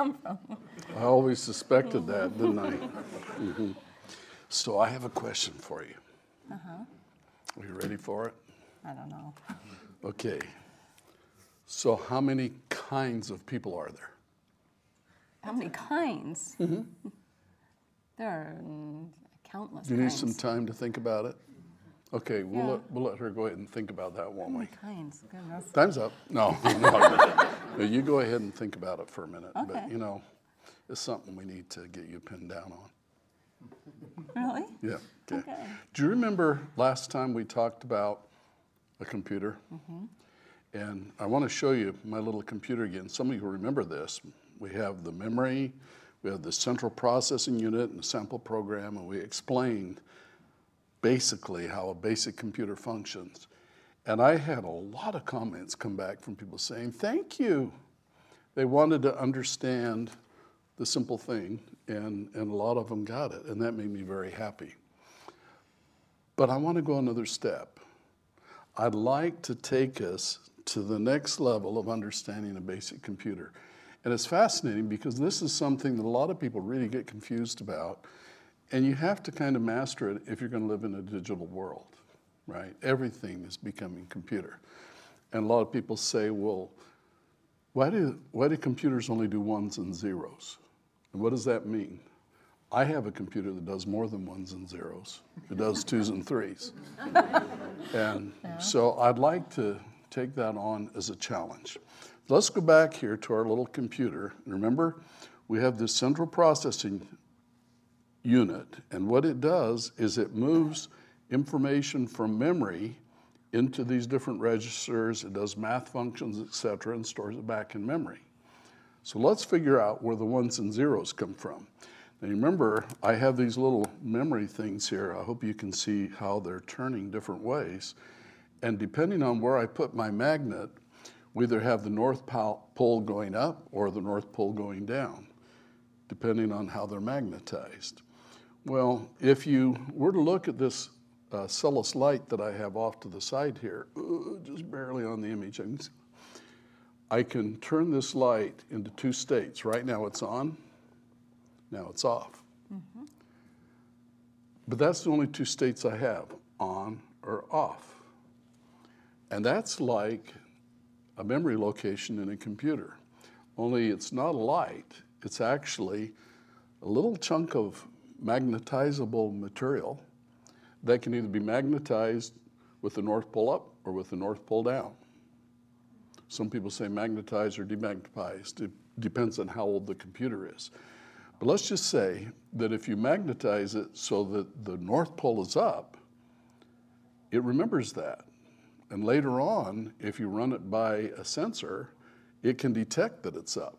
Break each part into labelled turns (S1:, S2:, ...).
S1: come from. I
S2: always suspected that, didn't I? Mhm. So I have a question for you. Are you ready for it?
S1: I don't know.
S2: Okay. So, how many kinds of people are there?
S1: How many kinds? There are mm, countless
S2: Do you need
S1: kinds.
S2: some time to think about it? Okay, we'll,
S1: Yeah.
S2: let, we'll let her go ahead and think about that, won't we?
S1: kinds? Goodness.
S2: Time's up. No, no. No, you go ahead and think about it for a minute.
S1: Okay.
S2: But, you know, it's something we need to get you pinned down on.
S1: Really?
S2: Yeah. Okay.
S1: Okay.
S2: Do you remember last time we talked about a computer?
S1: Mm-hmm.
S2: And I want to show you my little computer again. Some of you remember this. We have the memory, we have the central processing unit and the sample program, and we explained basically how a basic computer functions. And I had a lot of comments come back from people saying, Thank you. They wanted to understand the simple thing, and, and a lot of them got it, and that made me very happy. But I want to go another step. I'd like to take us to the next level of understanding a basic computer. And it's fascinating because this is something that a lot of people really get confused about. And you have to kind of master it if you're going to live in a digital world, right? Everything is becoming computer. And a lot of people say, well, why do, why do computers only do ones and zeros? And what does that mean? I have a computer that does more than ones and zeros. It does twos and threes. And so I'd like to take that on as a challenge. Let's go back here to our little computer. And remember, we have this central processing unit, and what it does is it moves information from memory into these different registers. It does math functions, et cetera, and stores it back in memory. So let's figure out where the ones and zeros come from. Now remember, I have these little memory things here. I hope you can see how they're turning different ways. And depending on where I put my magnet, we either have the north pole going up or the north pole going down, depending on how they're magnetized. Well, if you were to look at this uh, Celis light that I have off to the side here, just barely on the image, I can I can turn this light into two states. Right now it's on, now it's off. But that's the only two states I have on or off. And that's like a memory location in a computer. Only it's not a light, it's actually a little chunk of magnetizable material that can either be magnetized with the North Pole up or with the North Pole down. Some people say magnetized or demagnetized. It depends on how old the computer is. But let's just say that if you magnetize it so that the North Pole is up, it remembers that. And later on, if you run it by a sensor, it can detect that it's up.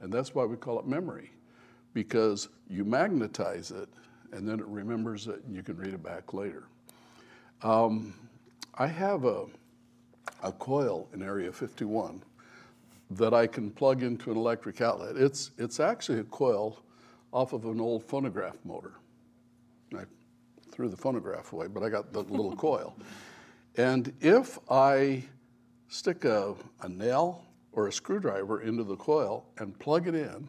S2: And that's why we call it memory, because you magnetize it and then it remembers it and you can read it back later. Um, I have a, a coil in Area 51 that I can plug into an electric outlet. It's, it's actually a coil off of an old phonograph motor. I threw the phonograph away, but I got the little coil. And if I stick a, a nail or a screwdriver into the coil and plug it in,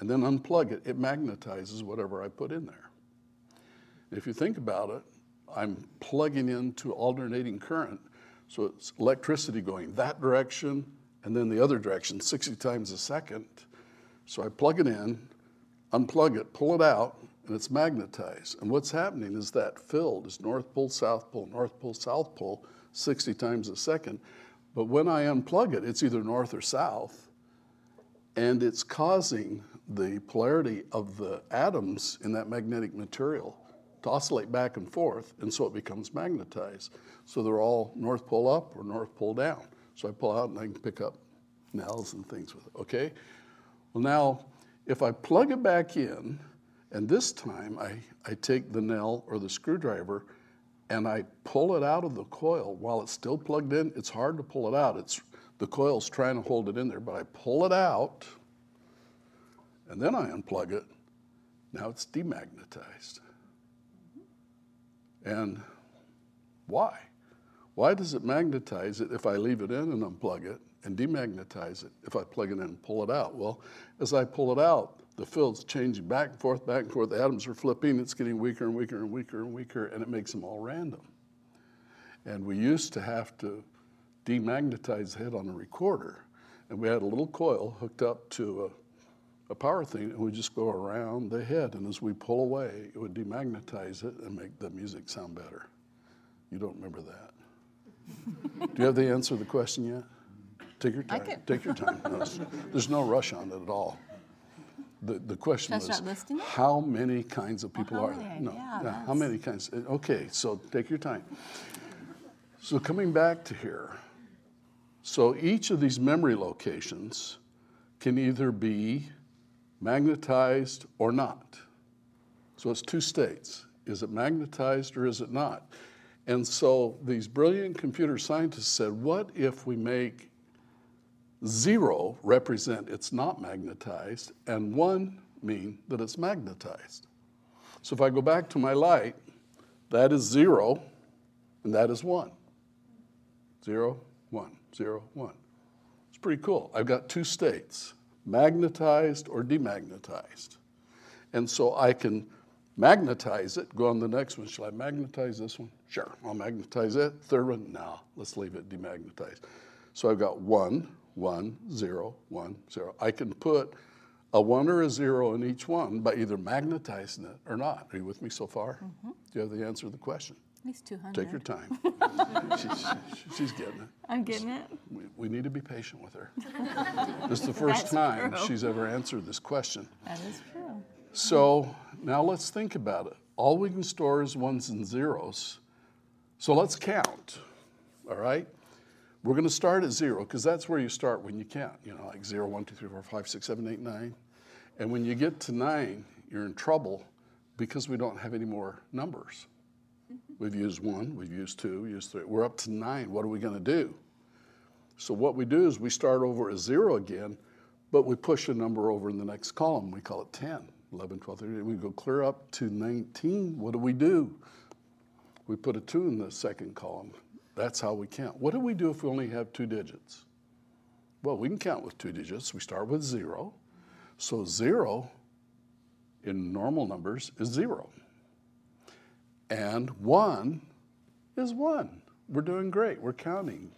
S2: and then unplug it, it magnetizes whatever I put in there. If you think about it, I'm plugging into alternating current, so it's electricity going that direction and then the other direction 60 times a second. So I plug it in, unplug it, pull it out, and it's magnetized. And what's happening is that field is North Pole, South Pole, North Pole, South Pole 60 times a second. But when I unplug it, it's either north or south, and it's causing the polarity of the atoms in that magnetic material to oscillate back and forth, and so it becomes magnetized. So they're all North Pole up or North Pole down. So I pull out and I can pick up nails and things with it, okay? Well, now, if I plug it back in, and this time I, I take the nail or the screwdriver and I pull it out of the coil while it's still plugged in, it's hard to pull it out. It's, the coil's trying to hold it in there, but I pull it out and then I unplug it. Now it's demagnetized. And why? Why does it magnetize it if I leave it in and unplug it, and demagnetize it if I plug it in and pull it out? Well, as I pull it out, the field's changing back and forth, back and forth. The atoms are flipping. It's getting weaker and weaker and weaker and weaker, and it makes them all random. And we used to have to demagnetize the head on a recorder, and we had a little coil hooked up to a, a power thing, and we just go around the head. And as we pull away, it would demagnetize it and make the music sound better. You don't remember that? Do you have the answer to the question yet? Take your time. Take your time. No, there's no rush on it at all. The, the question
S1: Should
S2: was,
S1: start listing it?
S2: how many kinds of people are there? No,
S1: Yeah,
S2: yeah, how many kinds? Okay, so take your time. So coming back to here, so each of these memory locations can either be magnetized or not. So it's two states. Is it magnetized or is it not? And so these brilliant computer scientists said, what if we make zero represent it's not magnetized and one mean that it's magnetized? So if I go back to my light, that is zero and that is one. Zero, zero, one. It's pretty cool. I've got two states, magnetized or demagnetized. And so I can magnetize it, go on the next one. Shall I magnetize this one? Sure, I'll magnetize it. Third one, no, let's leave it demagnetized. So I've got one, one, zero, one, zero. I can put a one or a zero in each one by either magnetizing it or not. Are you with me so far? Mm-hmm. Do you have the answer to the question?
S1: At least 200.
S2: Take your time. she's, she's getting it.
S1: I'm getting it.
S2: We, we need to be patient with her. this is the first
S1: That's
S2: time
S1: true.
S2: she's ever answered this question.
S1: That is true.
S2: So now let's think about it. All we can store is ones and zeros. So let's count, all right? We're going to start at zero because that's where you start when you count, you know, like zero, one, two, three, four, five, six, seven, eight, nine. And when you get to nine, you're in trouble because we don't have any more numbers. We've used one, we've used two, we used three. We're up to nine. What are we going to do? So what we do is we start over at zero again, but we push a number over in the next column. We call it 10, 11, 12, 13. We go clear up to 19. What do we do? We put a two in the second column. That's how we count. What do we do if we only have two digits? Well, we can count with two digits. We start with zero. So zero in normal numbers is zero. And one is one. We're doing great. We're counting.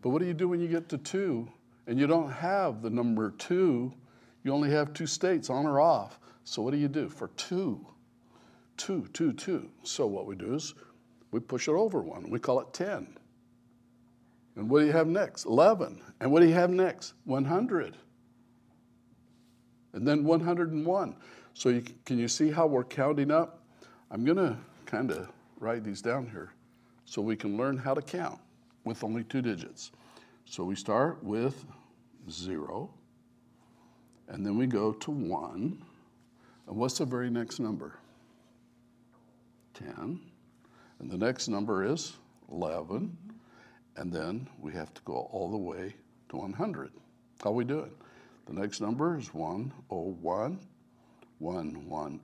S2: But what do you do when you get to two and you don't have the number two? You only have two states on or off. So what do you do for two? Two, two, two. So what we do is we push it over one. We call it 10. And what do you have next? 11. And what do you have next? 100. And then 101. So you, can you see how we're counting up? I'm going to kind of write these down here so we can learn how to count with only two digits. So we start with zero, and then we go to one. And what's the very next number? 10. And the next number is 11. And then we have to go all the way to 100. How we doing? The next number is 101, 110,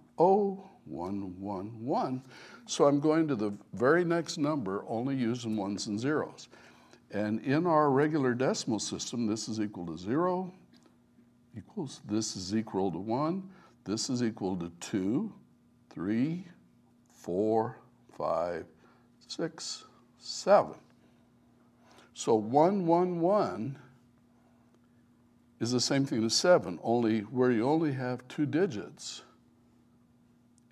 S2: 111. So I'm going to the very next number only using ones and zeros. And in our regular decimal system, this is equal to 0 equals, this is equal to 1, this is equal to 2, 3, 4, 5, 6, 7. So 111 is the same thing as 7, only where you only have two digits,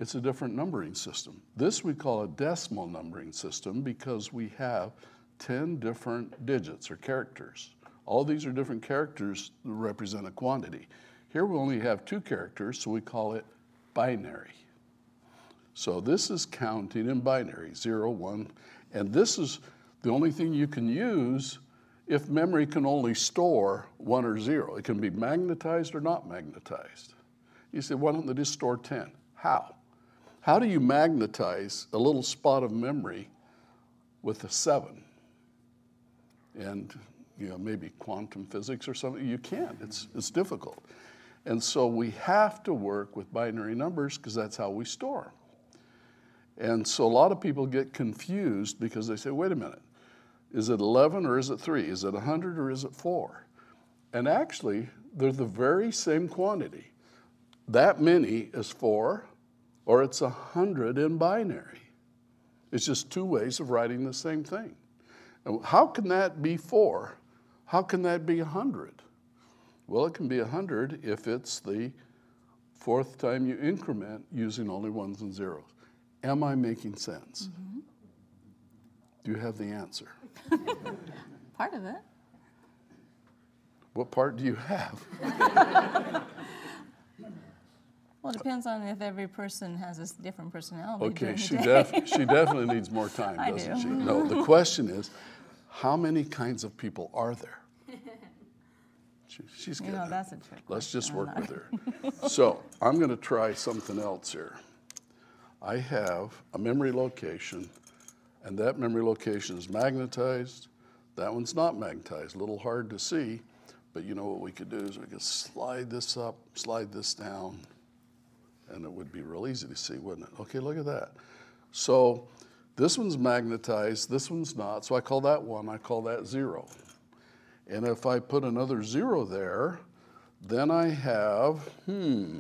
S2: it's a different numbering system. This we call a decimal numbering system because we have 10 different digits or characters. All these are different characters that represent a quantity. Here we only have two characters, so we call it binary. So this is counting in binary, zero, one, and this is the only thing you can use if memory can only store one or zero. It can be magnetized or not magnetized. You say, why don't they just store 10? How? How do you magnetize a little spot of memory with a seven? And you know, maybe quantum physics or something. You can't. It's it's difficult. And so we have to work with binary numbers because that's how we store. And so a lot of people get confused because they say, wait a minute, is it 11 or is it 3? Is it 100 or is it 4? And actually, they're the very same quantity. That many is 4, or it's 100 in binary. It's just two ways of writing the same thing. And how can that be 4? How can that be 100? Well, it can be 100 if it's the fourth time you increment using only ones and zeros. Am I making sense? Mm-hmm. Do you have the answer?
S1: Part of it.
S2: What part do you have?
S1: well, it depends on if every person has a different personality.
S2: Okay, she, def- she definitely needs more time, doesn't
S1: do.
S2: she? No, the question is how many kinds of people are there? She, she's
S1: You
S2: good.
S1: know, that's a trick.
S2: Let's just work with her. So I'm going to try something else here. I have a memory location, and that memory location is magnetized. That one's not magnetized, a little hard to see, but you know what we could do is we could slide this up, slide this down, and it would be real easy to see, wouldn't it? Okay, look at that. So this one's magnetized, this one's not, so I call that one, I call that zero. And if I put another zero there, then I have, hmm,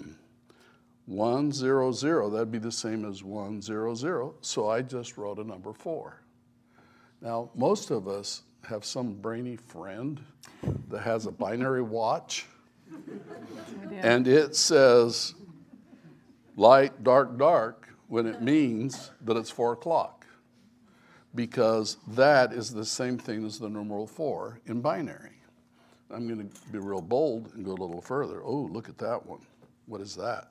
S2: 1, 0, 0. That'd be the same as 1, 0, 0. So I just wrote a number 4. Now, most of us have some brainy friend that has a binary watch, and it says light, dark, dark when it means that it's 4 o'clock. Because that is the same thing as the numeral 4 in binary. I'm going to be real bold and go a little further. Oh, look at that one. What is that?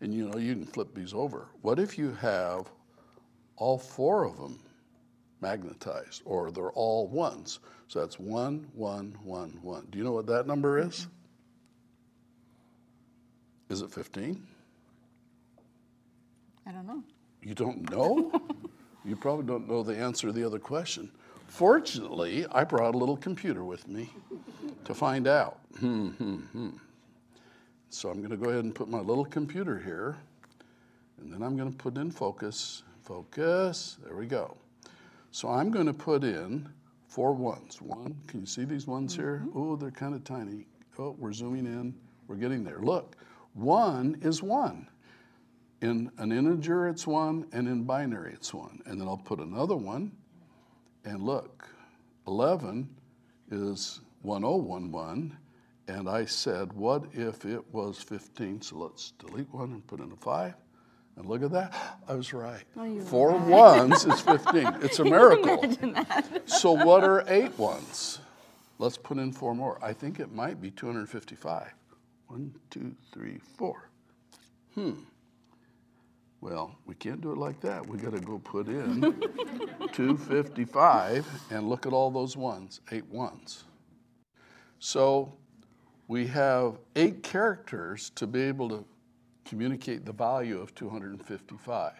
S2: And you know, you can flip these over. What if you have all four of them magnetized, or they're all ones? So that's one, one, one, one. Do you know what that number is? Is it 15?
S1: I don't know.
S2: You don't know? you probably don't know the answer to the other question. Fortunately, I brought a little computer with me to find out. Hmm, hmm, hmm. So I'm going to go ahead and put my little computer here, and then I'm going to put in focus. Focus. There we go. So I'm going to put in four ones. One, can you see these ones here? Oh, they're kind of tiny. Oh, we're zooming in. We're getting there. Look, one is one. In an integer, it's one, and in binary, it's one. And then I'll put another one, and look, 11 is 1011, and I said, what if it was 15? So let's delete one and put in a five. And look at that. I was right. Four ones is 15. It's a miracle. so what are eight ones? Let's put in four more. I think it might be 255. One, two, three, four. Hmm. Well, we can't do it like that. We got to go put in 255 and look at all those ones, eight ones. So we have eight characters to be able to communicate the value of 255.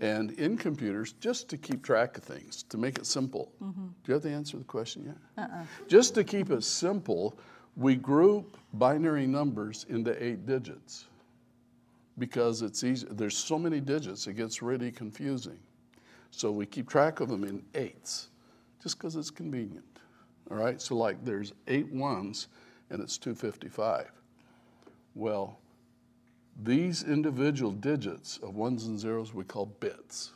S2: And in computers, just to keep track of things, to make it simple. Mm-hmm. Do you have the answer to the question yet? Uh-uh. Just to keep it simple, we group binary numbers into eight digits because it's easy. There's so many digits, it gets really confusing. So we keep track of them in eights, just because it's convenient. All right, so like there's eight ones and it's 255. Well, these individual digits of ones and zeros we call bits.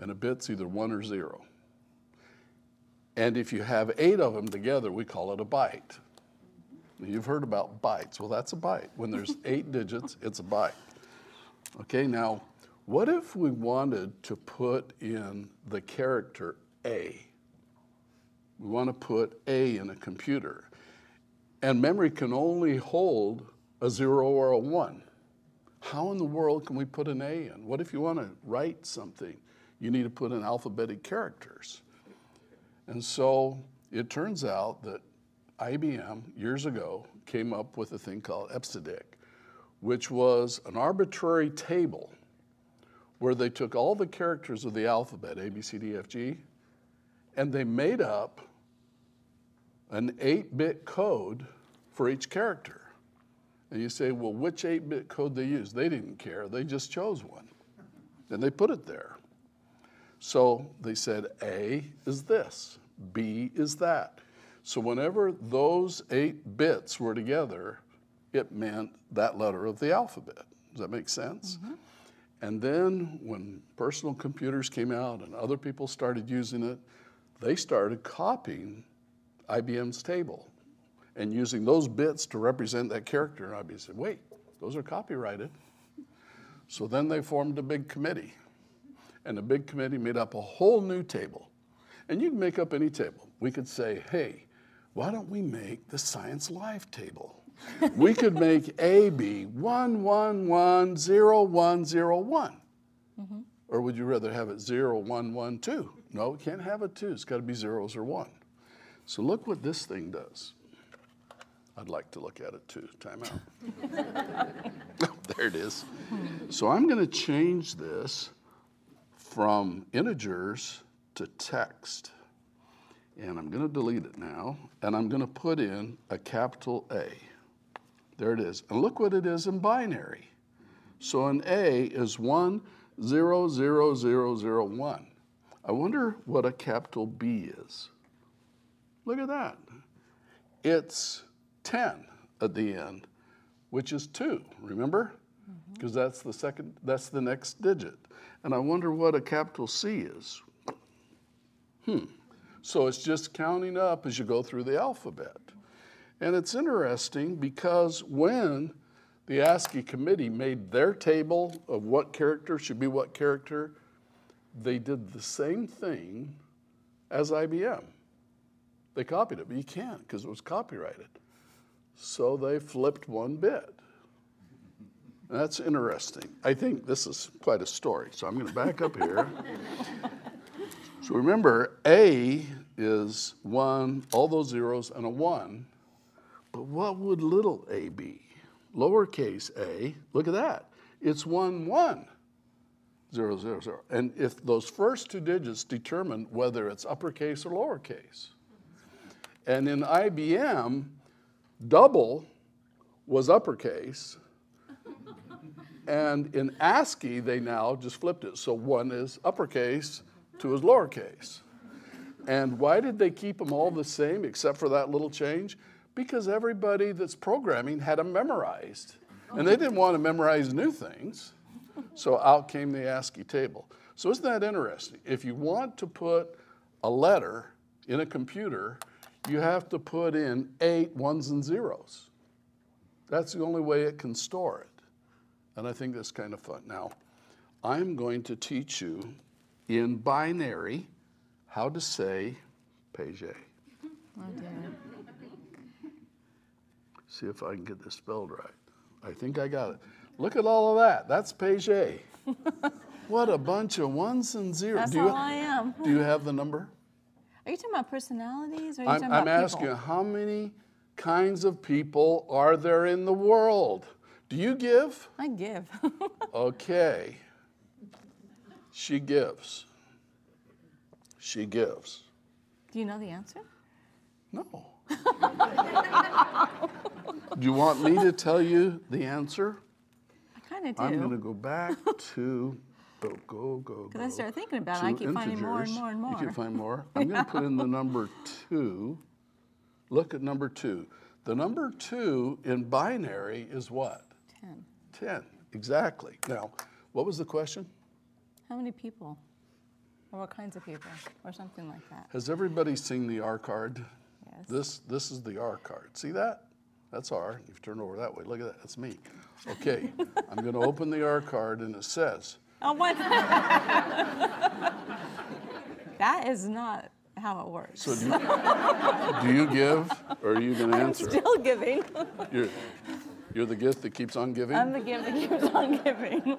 S2: And a bit's either one or zero. And if you have eight of them together, we call it a byte. You've heard about bytes. Well, that's a byte. When there's eight digits, it's a byte. Okay, now, what if we wanted to put in the character A? We want to put A in a computer. And memory can only hold a zero or a one. How in the world can we put an A in? What if you want to write something? You need to put in alphabetic characters. And so it turns out that IBM years ago came up with a thing called EBCDIC, which was an arbitrary table where they took all the characters of the alphabet, A, B, C, D, F, G, and they made up an 8 bit code for each character. And you say, well, which 8 bit code they use? They didn't care, they just chose one. and they put it there. So they said A is this, B is that. So whenever those eight bits were together, it meant that letter of the alphabet. Does that make sense? Mm-hmm. And then when personal computers came out and other people started using it, they started copying IBM's table and using those bits to represent that character. And IBM said, wait, those are copyrighted. So then they formed a big committee. And the big committee made up a whole new table. And you can make up any table. We could say, hey, why don't we make the Science Live table? we could make AB 1110101. Mm-hmm. Or would you rather have it 0112? No, it can't have a 2. It's got to be zeros or 1. So look what this thing does. I'd like to look at it too. Time out. there it is. So I'm going to change this from integers to text. And I'm going to delete it now. And I'm going to put in a capital A. There it is. And look what it is in binary. So an A is 1, 0, 0, 0, 0, 1. I wonder what a capital B is. Look at that. It's 10 at the end, which is 2, remember? Because mm-hmm. that's the second, that's the next digit. And I wonder what a capital C is. Hmm. So it's just counting up as you go through the alphabet. And it's interesting because when the ASCII committee made their table of what character should be what character, they did the same thing as IBM. They copied it, but you can't because it was copyrighted. So they flipped one bit. That's interesting. I think this is quite a story. So I'm going to back up here. so remember, A is 1, all those zeros, and a 1. But what would little a be? Lowercase a, look at that. It's 1, 1, 0, 0, 0. And if those first two digits determine whether it's uppercase or lowercase. And in IBM, double was uppercase and in ASCII, they now just flipped it. So one is uppercase, two is lowercase. And why did they keep them all the same except for that little change? Because everybody that's programming had them memorized. And they didn't want to memorize new things. So out came the ASCII table. So isn't that interesting? If you want to put a letter in a computer, you have to put in eight ones and zeros. That's the only way it can store it. And I think that's kind of fun. Now, I'm going to teach you in binary how to say page A. Oh, See if I can get this spelled right. I think I got it. Look at all of that. That's page A. what a bunch of ones and zeros.
S1: That's do you, I am.
S2: do you have the number?
S1: Are you talking about personalities or are you
S2: I'm, I'm asking
S1: people?
S2: how many kinds of people are there in the world? Do you give?
S1: I give.
S2: okay. She gives. She gives.
S1: Do you know the answer?
S2: No. do you want me to tell you the answer?
S1: I kind of do.
S2: I'm going to go back to go go go.
S1: Because I start thinking about it, I keep finding more and more and more.
S2: You can find more. I'm going to put in the number two. Look at number two. The number two in binary is what?
S1: 10.
S2: 10, exactly. Now, what was the question?
S1: How many people? Or what kinds of people? Or something like that.
S2: Has everybody seen the R card?
S1: Yes.
S2: This, this is the R card. See that? That's R. You've turned over that way. Look at that. That's me. Okay. I'm going to open the R card and it says.
S1: Oh, what? that is not how it works.
S2: So do you, do you give or are you going to answer?
S1: I'm still giving.
S2: You're, you're the gift that keeps on giving?
S1: I'm the gift that keeps on giving.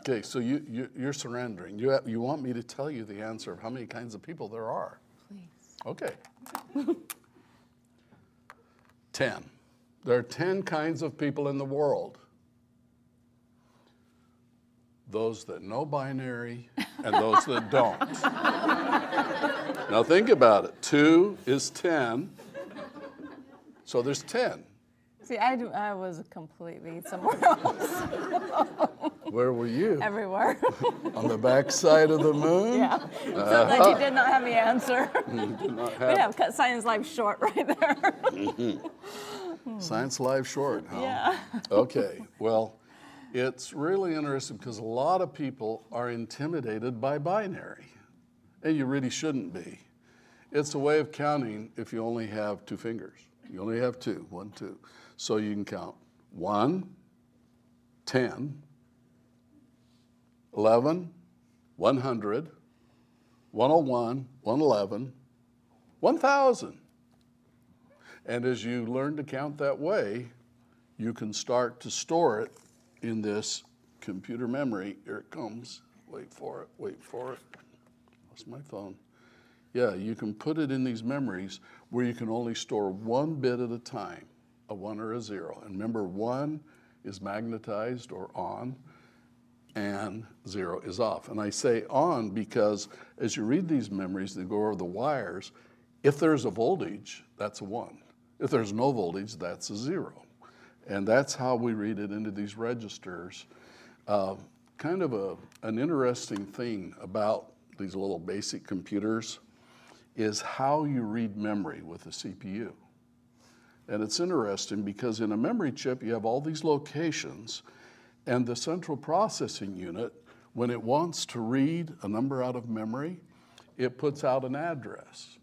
S2: Okay, so you, you, you're surrendering. You, you want me to tell you the answer of how many kinds of people there are?
S1: Please.
S2: Okay. 10. There are 10 kinds of people in the world. Those that know binary and those that don't. now think about it. 2 is 10. So there's 10.
S1: See, I, do, I was completely somewhere else.
S2: Where were you?
S1: Everywhere.
S2: On the backside of the moon?
S1: yeah. Uh, so that you did not have the answer.
S2: Did not
S1: we
S2: have
S1: have cut Science Live short right there. Mm-hmm.
S2: Science Live Short, huh?
S1: yeah.
S2: Okay, well, it's really interesting because a lot of people are intimidated by binary, and you really shouldn't be. It's a way of counting if you only have two fingers. You only have two, one, two. So you can count 1, 10, 11, 100, 101, 111, 1,000. And as you learn to count that way, you can start to store it in this computer memory. Here it comes. Wait for it, wait for it. Lost my phone. Yeah, you can put it in these memories where you can only store one bit at a time, a one or a zero. And remember, one is magnetized or on, and zero is off. And I say on because as you read these memories, they go over the wires. If there's a voltage, that's a one. If there's no voltage, that's a zero. And that's how we read it into these registers. Uh, kind of a, an interesting thing about these little basic computers is how you read memory with a CPU. And it's interesting because in a memory chip, you have all these locations, and the central processing unit, when it wants to read a number out of memory, it puts out an address.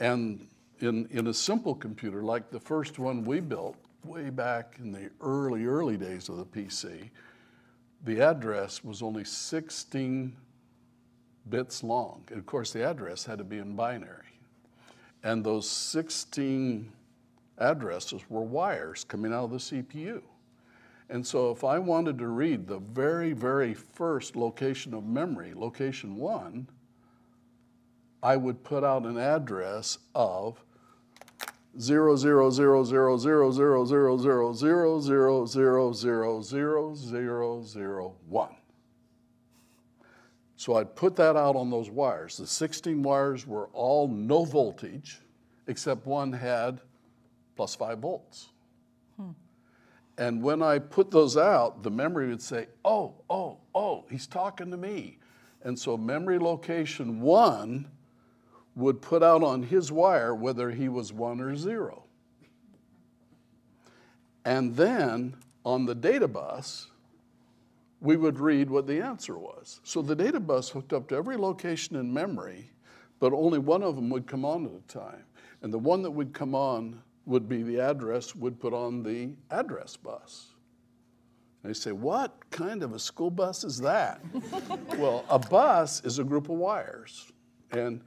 S2: And in, in a simple computer, like the first one we built way back in the early, early days of the PC, the address was only 16 bits long. And of course, the address had to be in binary. And those 16 addresses were wires coming out of the CPU. And so if I wanted to read the very, very first location of memory, location one, I would put out an address of 00000000000000001. So I'd put that out on those wires. The 16 wires were all no voltage, except one had plus five volts. Hmm. And when I put those out, the memory would say, oh, oh, oh, he's talking to me. And so memory location one would put out on his wire whether he was one or zero. And then on the data bus, we would read what the answer was. So the data bus hooked up to every location in memory, but only one of them would come on at a time. And the one that would come on would be the address would put on the address bus. And you say, what kind of a school bus is that? well, a bus is a group of wires. And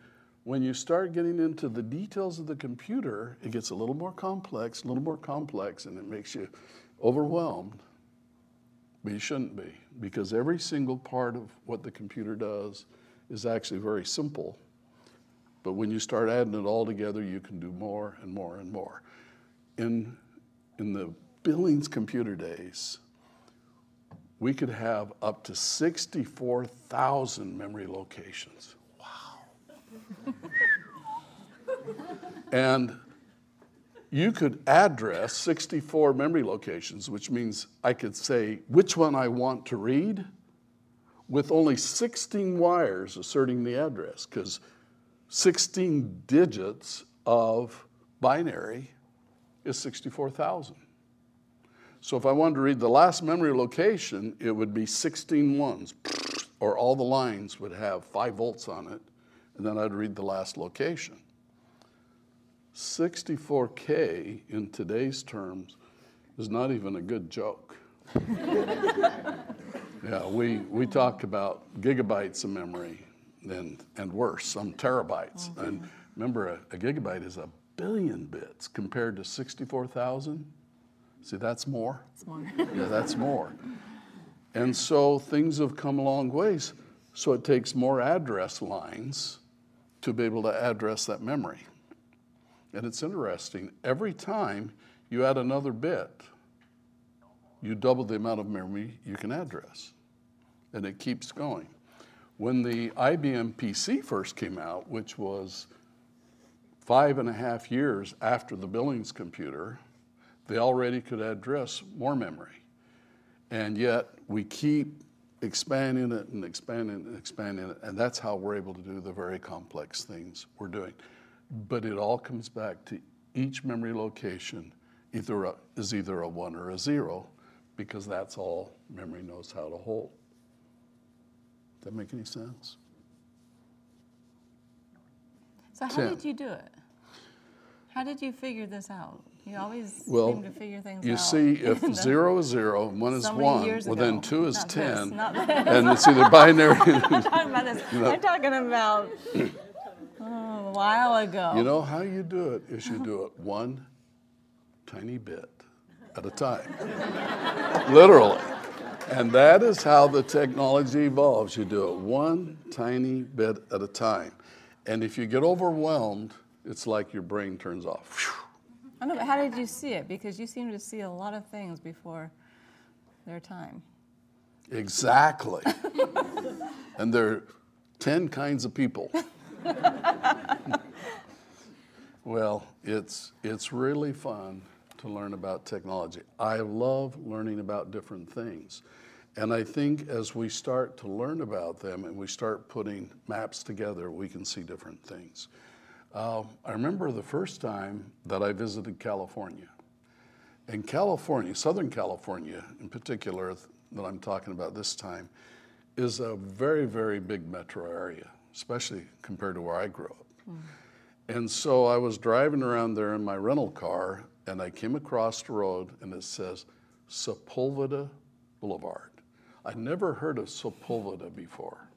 S2: when you start getting into the details of the computer, it gets a little more complex, a little more complex, and it makes you overwhelmed. But you shouldn't be, because every single part of what the computer does is actually very simple. But when you start adding it all together, you can do more and more and more. In, in the Billings computer days, we could have up to 64,000 memory locations. Wow. and you could address 64 memory locations, which means I could say which one I want to read with only 16 wires asserting the address, because 16 digits of binary is 64,000. So if I wanted to read the last memory location, it would be 16 ones, or all the lines would have five volts on it, and then I'd read the last location. 64K in today's terms is not even a good joke. yeah, we, we talk about gigabytes of memory and, and worse, some terabytes.
S1: Mm-hmm.
S2: And remember, a, a gigabyte is a billion bits compared to 64,000. See, that's more.
S1: That's more.
S2: Yeah, that's more. And so things have come a long ways. So it takes more address lines to be able to address that memory. And it's interesting, every time you add another bit, you double the amount of memory you can address. And it keeps going. When the IBM PC first came out, which was five and a half years after the Billings computer, they already could address more memory. And yet we keep expanding it and expanding and expanding it. And that's how we're able to do the very complex things we're doing. But it all comes back to each memory location either a, is either a one or a zero because that's all memory knows how to hold. Does that make any sense?
S1: So how did you do it? How did you figure this out? You always
S2: Well,
S1: seem to figure things
S2: You
S1: out.
S2: You see, if
S1: the-
S2: zero is zero and one is
S1: so
S2: one, well, then two is
S1: Not this,
S2: 10,
S1: not this.
S2: and it's either binary.
S1: I'm talking about this. I'm talking about oh, a while ago.
S2: You know how you do it is you do it one tiny bit at a time. Literally. And that is how the technology evolves. You do it one tiny bit at a time. And if you get overwhelmed, it's like your brain turns off.
S1: I know, but how did you see it? Because you seem to see a lot of things before their time.
S2: Exactly. and there are 10 kinds of people. well, it's, it's really fun to learn about technology. I love learning about different things. And I think as we start to learn about them and we start putting maps together, we can see different things. Uh, I remember the first time that I visited California. And California, Southern California in particular, that I'm talking about this time, is a very, very big metro area, especially compared to where I grew up. And so I was driving around there in my rental car, and I came across the road, and it says Sepulveda Boulevard. I'd never heard of Sepulveda before,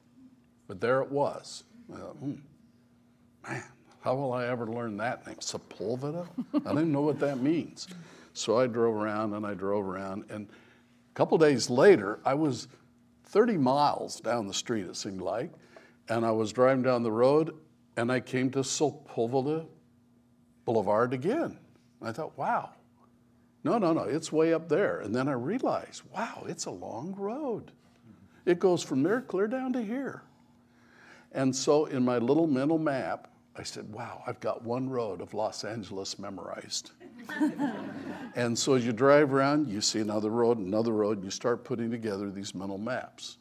S2: but there it was. Hmm, man, how will I ever learn that name? Sepulveda? I didn't know what that means. So I drove around and I drove around, and a couple days later, I was 30 miles down the street, it seemed like, and I was driving down the road, and I came to Sepulveda Boulevard again. I thought, wow, no, no, no, it's way up there. And then I realized, wow, it's a long road. It goes from there clear down to here. And so in my little mental map, I said, wow, I've got one road of Los Angeles memorized. and so as you drive around, you see another road, another road, and you start putting together these mental maps.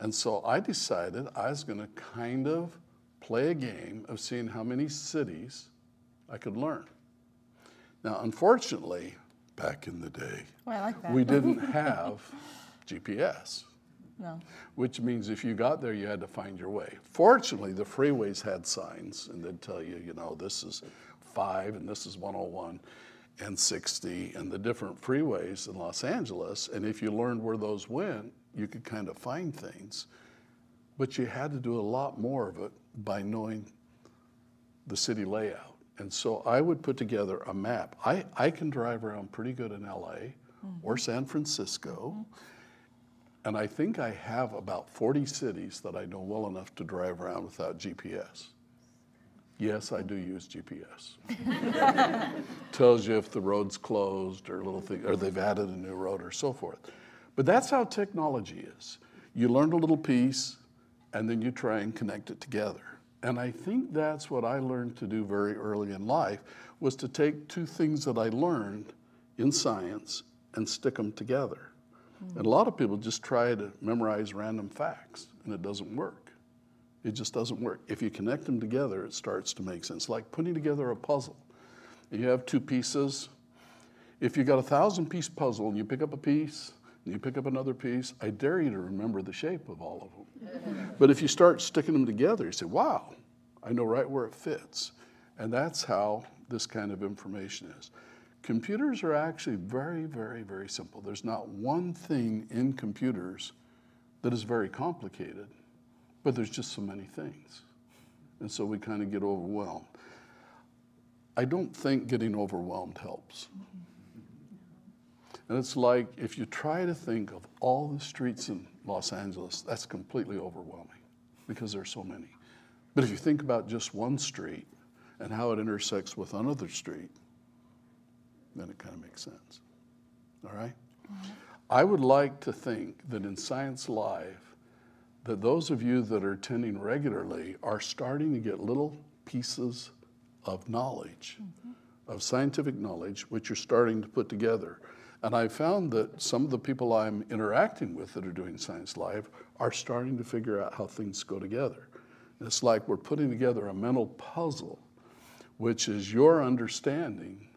S2: And so I decided I was going to kind of play a game of seeing how many cities I could learn. Now, unfortunately, back in the day,
S1: Well, I like that.
S2: we didn't have GPS
S1: no.
S2: which means if you got there, you had to find your way. Fortunately, the freeways had signs, and they'd tell you, you know, this is five, and this is 101, and 60, and the different freeways in Los Angeles. And if you learned where those went, you could kind of find things. But you had to do a lot more of it by knowing the city layout. And so I would put together a map. I, I can drive around pretty good in LA or mm-hmm. San Francisco. And I think I have about 40 cities that I know well enough to drive around without GPS. Yes, I do use GPS. Tells you if the road's closed or little thing, or they've added a new road or so forth. But that's how technology is. You learn a little piece and then you try and connect it together. And I think that's what I learned to do very early in life was to take two things that I learned in science and stick them together. And a lot of people just try to memorize random facts, and it doesn't work. It just doesn't work. If you connect them together, it starts to make sense. Like putting together a puzzle. You have two pieces. If you got a thousand piece puzzle and you pick up a piece you pick up another piece, I dare you to remember the shape of all of them. but if you start sticking them together, you say, wow, I know right where it fits. And that's how this kind of information is. Computers are actually very, very, very simple. There's not one thing in computers that is very complicated, but there's just so many things. And so we kind of get overwhelmed. I don't think getting overwhelmed helps. And it's like if you try to think of all the streets in Los Angeles, that's completely overwhelming because there are so many. But if you think about just one street and how it intersects with another street, then it kind of makes sense. All right? Mm-hmm. I would like to think that in Science Live, that those of you that are attending regularly are starting to get little pieces of knowledge, mm-hmm. of scientific knowledge, which you're starting to put together. And I found that some of the people I'm interacting with that are doing Science Live are starting to figure out how things go together. And it's like we're putting together a mental puzzle, which is your understanding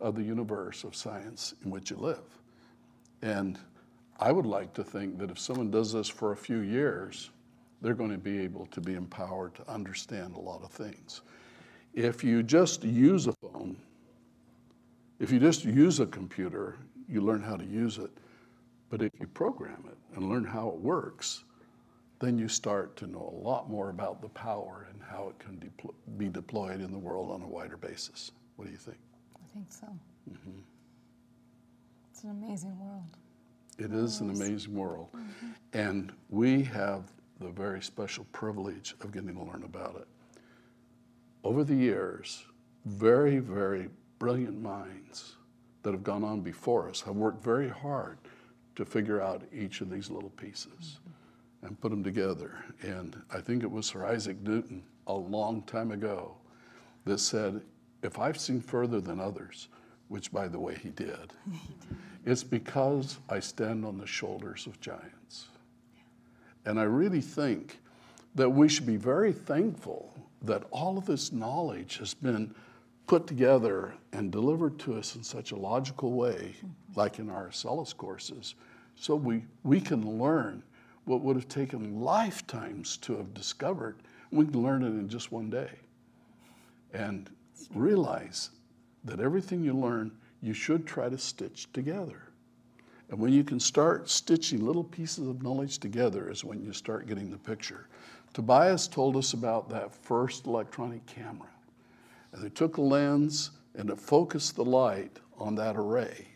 S2: of the universe of science in which you live. And I would like to think that if someone does this for a few years, they're going to be able to be empowered to understand a lot of things. If you just use a phone, if you just use a computer, you learn how to use it. But if you program it and learn how it works, then you start to know a lot more about the power and how it can depl- be deployed in the world on a wider basis. What do you think?
S1: I think so. Mm-hmm. It's an amazing world.
S2: It is an amazing world. Mm-hmm. And we have the very special privilege of getting to learn about it. Over the years, very, very brilliant minds that have gone on before us have worked very hard to figure out each of these little pieces mm-hmm. and put them together. And I think it was Sir Isaac Newton a long time ago that said, if I've seen further than others, which by the way he did, it's because I stand on the shoulders of giants. And I really think that we should be very thankful that all of this knowledge has been put together and delivered to us in such a logical way, like in our Acellus courses, so we, we can learn what would have taken lifetimes to have discovered. We can learn it in just one day. And realize that everything you learn, you should try to stitch together. And when you can start stitching little pieces of knowledge together, is when you start getting the picture. Tobias told us about that first electronic camera. And they took a lens and it focused the light on that array.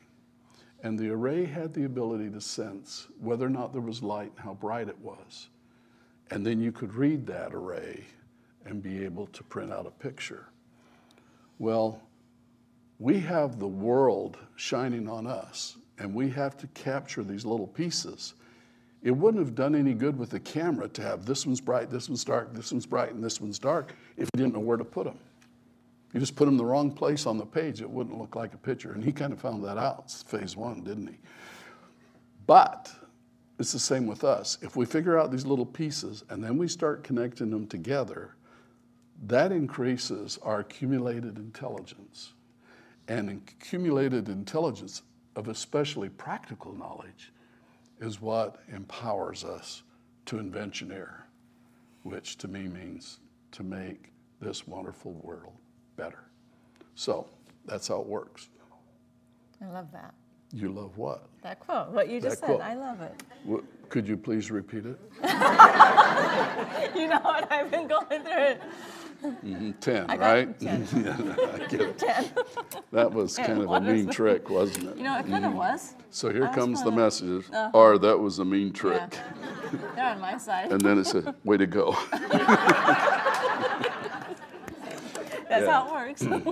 S2: And the array had the ability to sense whether or not there was light and how bright it was. And then you could read that array and be able to print out a picture. Well, we have the world shining on us, and we have to capture these little pieces. It wouldn't have done any good with the camera to have this one's bright, this one's dark, this one's bright, and this one's dark if you didn't know where to put them. You just put them the wrong place on the page, it wouldn't look like a picture. And he kind of found that out, phase one, didn't he? But it's the same with us. If we figure out these little pieces and then we start connecting them together, that increases our accumulated intelligence. And accumulated intelligence of especially practical knowledge is what empowers us to inventioneer, which to me means to make this wonderful world better. So that's how it works.
S1: I love that.
S2: You love what?
S1: That quote, what you just
S2: That
S1: said,
S2: quote.
S1: I love it.
S2: What- Could you please repeat it?
S1: You know what? I've been going through it.
S2: Mhm, Ten,
S1: I
S2: right?
S1: 10.
S2: Yeah, I get it.
S1: Ten.
S2: That was kind of a mean trick, wasn't it?
S1: You know, it kind of was.
S2: So here
S1: I
S2: comes the
S1: kinda-
S2: messages. Or that was a mean
S1: Yeah.
S2: trick.
S1: They're on my side.
S2: And then it said, way to go.
S1: That's how it works. Hmm.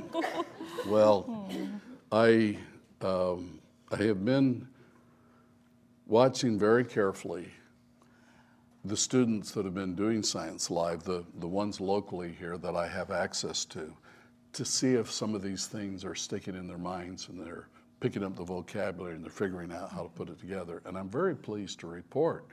S2: Well, hmm. I, um, I have been watching very carefully the students that have been doing Science Live, the, the ones locally here that I have access to, to see if some of these things are sticking in their minds and they're picking up the vocabulary and they're figuring out how to put it together. And I'm very pleased to report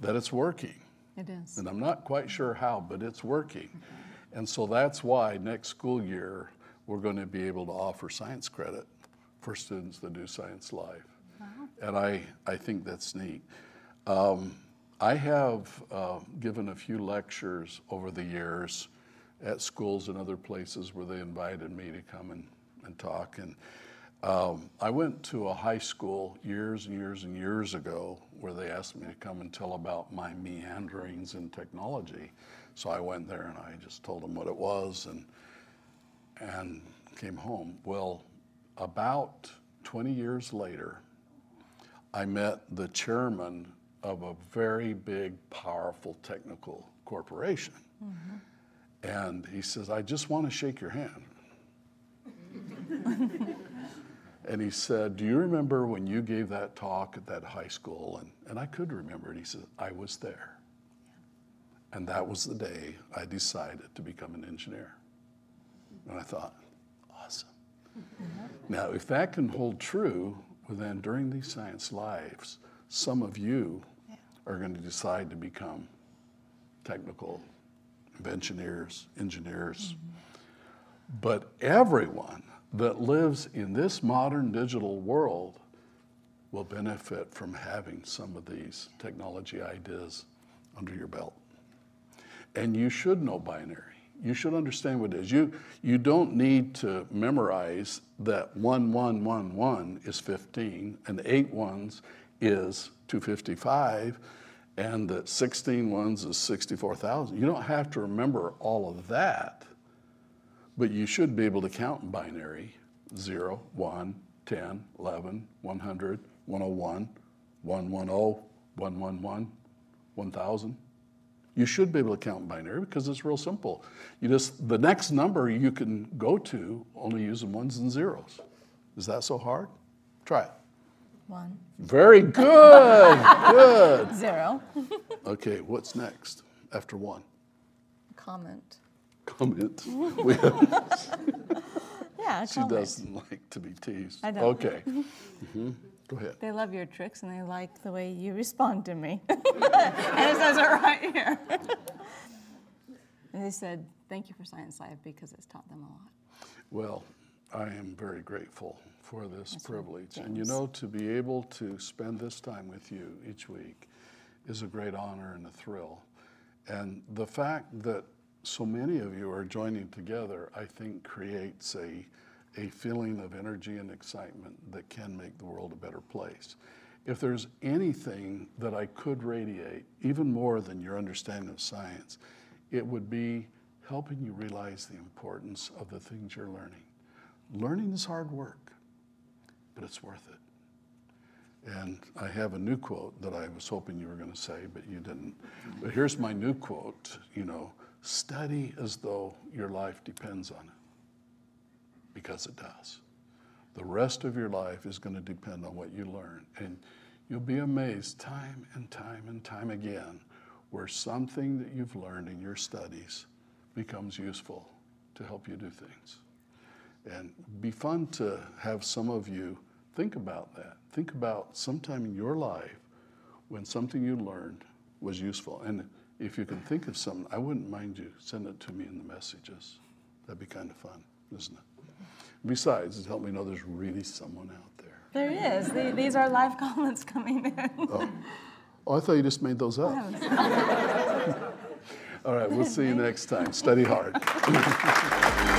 S2: that it's working.
S1: It is.
S2: And I'm not quite sure how, but it's working. Mm-hmm. And so that's why next school year, we're going to be able to offer science credit for students that do Science Live. And I, I think that's neat. Um, I have uh, given a few lectures over the years at schools and other places where they invited me to come and, and talk. And um, I went to a high school years and years and years ago where they asked me to come and tell about my meanderings in technology. So I went there and I just told them what it was and, and came home. Well, about 20 years later, I met the chairman of a very big, powerful technical corporation. And he says, I just want to shake your hand. and he said, Do you remember when you gave that talk at that high school? And, and I could remember it. He said, I was there. And that was the day I decided to become an engineer. And I thought, awesome. Mm-hmm. Now, if that can hold true, Well, then during these science lives, some of you are going to decide to become technical engineers, engineers. Mm-hmm. But everyone that lives in this modern digital world will benefit from having some of these technology ideas under your belt. And you should know binary. You should understand what it is. You, you don't need to memorize that 1111 is 15 and eight ones is 255 and that 16 ones is 64,000. You don't have to remember all of that, but you should be able to count in binary 0, 1, 10, 11, 100, 101, 110, 111, 1000. You should be able to count in binary because it's real simple. You just, the next number you can go to only using ones and zeros. Is that so hard? Try it.
S1: One,
S2: Very good. good.
S1: zero.
S2: Okay, what's next after one?
S1: Comment.
S2: Comment.
S1: Yeah,
S2: she
S1: comment.
S2: doesn't like to be teased.
S1: I don't.
S2: Okay. hmm Go ahead.
S1: They love your tricks and they like the way you respond to me. and it says it right here. and they said, thank you for Science Live because it's taught them a lot.
S2: Well, I am very grateful for this
S1: That's
S2: privilege. And you know, to be able to spend this time with you each week is a great honor and a thrill. And the fact that so many of you are joining together, I think, creates a, a feeling of energy and excitement that can make the world a better place. If there's anything that I could radiate, even more than your understanding of science, it would be helping you realize the importance of the things you're learning. Learning is hard work, but it's worth it. And I have a new quote that I was hoping you were going to say, but you didn't. But here's my new quote you know, study as though your life depends on it, because it does. The rest of your life is going to depend on what you learn. And you'll be amazed time and time and time again where something that you've learned in your studies becomes useful to help you do things. And be fun to have some of you think about that. Think about sometime in your life when something you learned was useful. And if you can think of something, I wouldn't mind you send it to me in the messages. That'd be kind of fun, isn't it? Besides, it helped me know there's really someone out there.
S1: There is. The- These are live comments coming in. Oh.
S2: oh, I thought you just made those up. All right, we'll see you next time. Study hard.